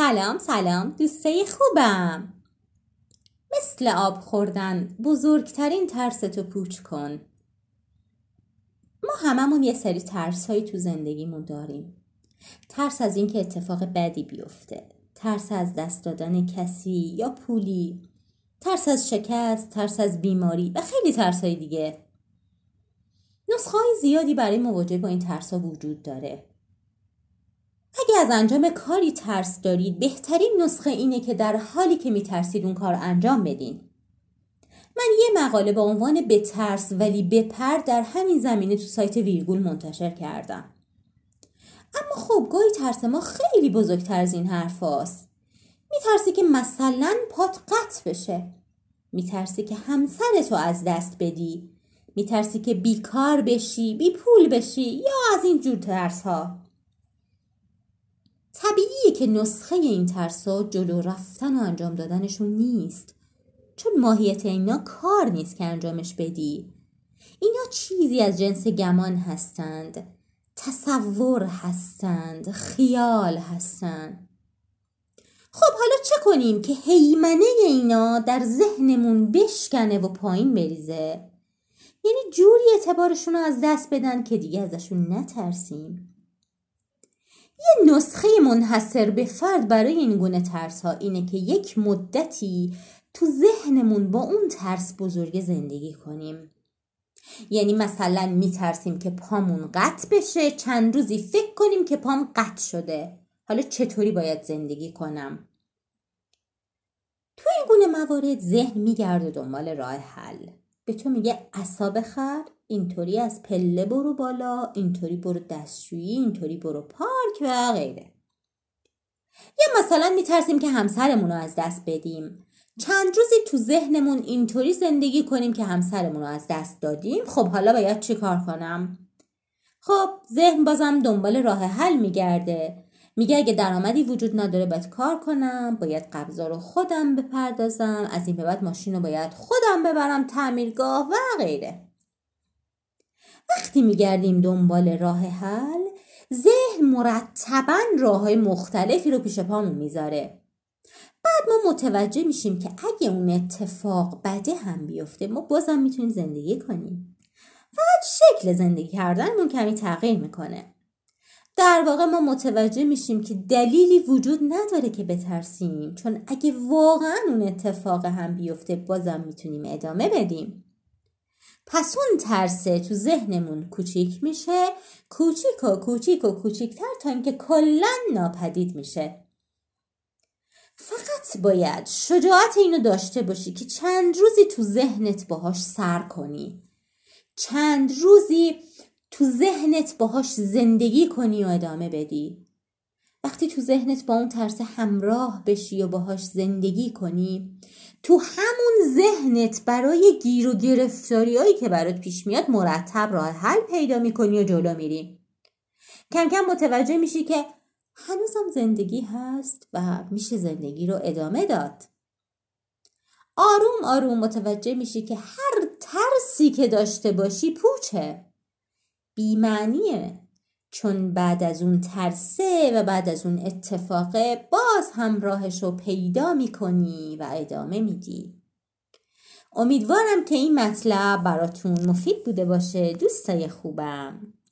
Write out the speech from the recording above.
سلام سلام دوستای خوبم. مثل آب خوردن بزرگترین ترستو پوچ کن. ما هممون یه سری ترس هایی تو زندگیمون داریم. ترس از اینکه اتفاق بدی بیفته. ترس از دست دادن کسی یا پولی. ترس از شکست ترس از بیماری و خیلی ترس های دیگه. نسخه های زیادی برای مواجهه با این ترس ها وجود داره. اگه از انجام کاری ترس دارید بهترین نسخه اینه که در حالی که میترسید اون کار انجام بدین. من یه مقاله با عنوان بترس ولی بپر در همین زمینه تو سایت ویرگول منتشر کردم. اما خب گاهی ترس ما خیلی بزرگتر از این حرف هاست. میترسی که مثلا پات قطع بشه. میترسی که همسرتو از دست بدی. میترسی که بیکار بشی بی پول بشی یا از این جور ترس ها طبیعیه که نسخه این ترسا جلو رفتن و انجام دادنشون نیست. چون ماهیت اینا کار نیست که انجامش بدی. اینا چیزی از جنس گمان هستند. تصور هستند خیال هستند. خب حالا چه کنیم که حیمنه اینا در ذهنمون بشکنه و پایین بریزه؟ یعنی جوری اعتبارشون رو از دست بدن که دیگه ازشون نترسیم. نسخه منحصر به فرد برای این گونه ترس ها اینه که یک مدتی تو ذهنمون با اون ترس بزرگ زندگی کنیم. یعنی مثلا میترسیم که پامون قطع بشه چند روزی فکر کنیم که پام قطع شده. حالا چطوری باید زندگی کنم؟ تو این گونه موارد ذهن میگرده دنبال راه حل. به تو میگه اصاب خر اینطوری از پله برو بالا اینطوری برو دستشویی اینطوری برو پارک و غیره. یا مثلا میترسیم که همسرمون رو از دست بدیم. چند روزی تو ذهنمون اینطوری زندگی کنیم که همسرمون رو از دست دادیم خب حالا باید چی کار کنم؟ خب ذهن بازم دنبال راه حل میگرده. میگه اگه درآمدی وجود نداره باید کار کنم باید قبضا رو خودم بپردازم از این به بعد ماشین رو باید خودم ببرم تعمیرگاه و غیره. وقتی میگردیم دنبال راه حل ذهن مرتبا راه های مختلفی رو پیش پامون می‌ذاره. بعد ما متوجه میشیم که اگه اون اتفاق بده هم بیفته ما بازم می‌تونیم زندگی کنیم. فقط شکل زندگی کردنمون کمی تغییر می‌کنه. در واقع ما متوجه میشیم که دلیلی وجود نداره که بترسیم. چون اگه واقعا اون اتفاق هم بیفته بازم می‌تونیم ادامه بدیم. پس اون ترسه تو ذهنمون کوچیک میشه. کوچیک و کوچیک و کوچیکتر تا اینکه کلا ناپدید میشه. فقط باید شجاعت اینو داشته باشی که چند روزی تو ذهنت باهاش سر کنی. چند روزی تو ذهنت باهاش زندگی کنی و ادامه بدی. وقتی تو ذهنت با اون ترس همراه بشی و باهاش زندگی کنی تو همون ذهنت برای گیر و گرفتاریایی که برات پیش میاد مرتب راه حل پیدا می‌کنی و جلو میری. کم کم متوجه میشی که هنوزم زندگی هست و میشه زندگی رو ادامه داد. آروم آروم متوجه میشی که هر ترسی که داشته باشی پوچه. بیمعنیه. چون بعد از اون ترسه و بعد از اون اتفاقه باز هم راهش رو پیدا می‌کنی و ادامه میدی. امیدوارم که این مطلب براتون مفید بوده باشه. دوستای خوبم.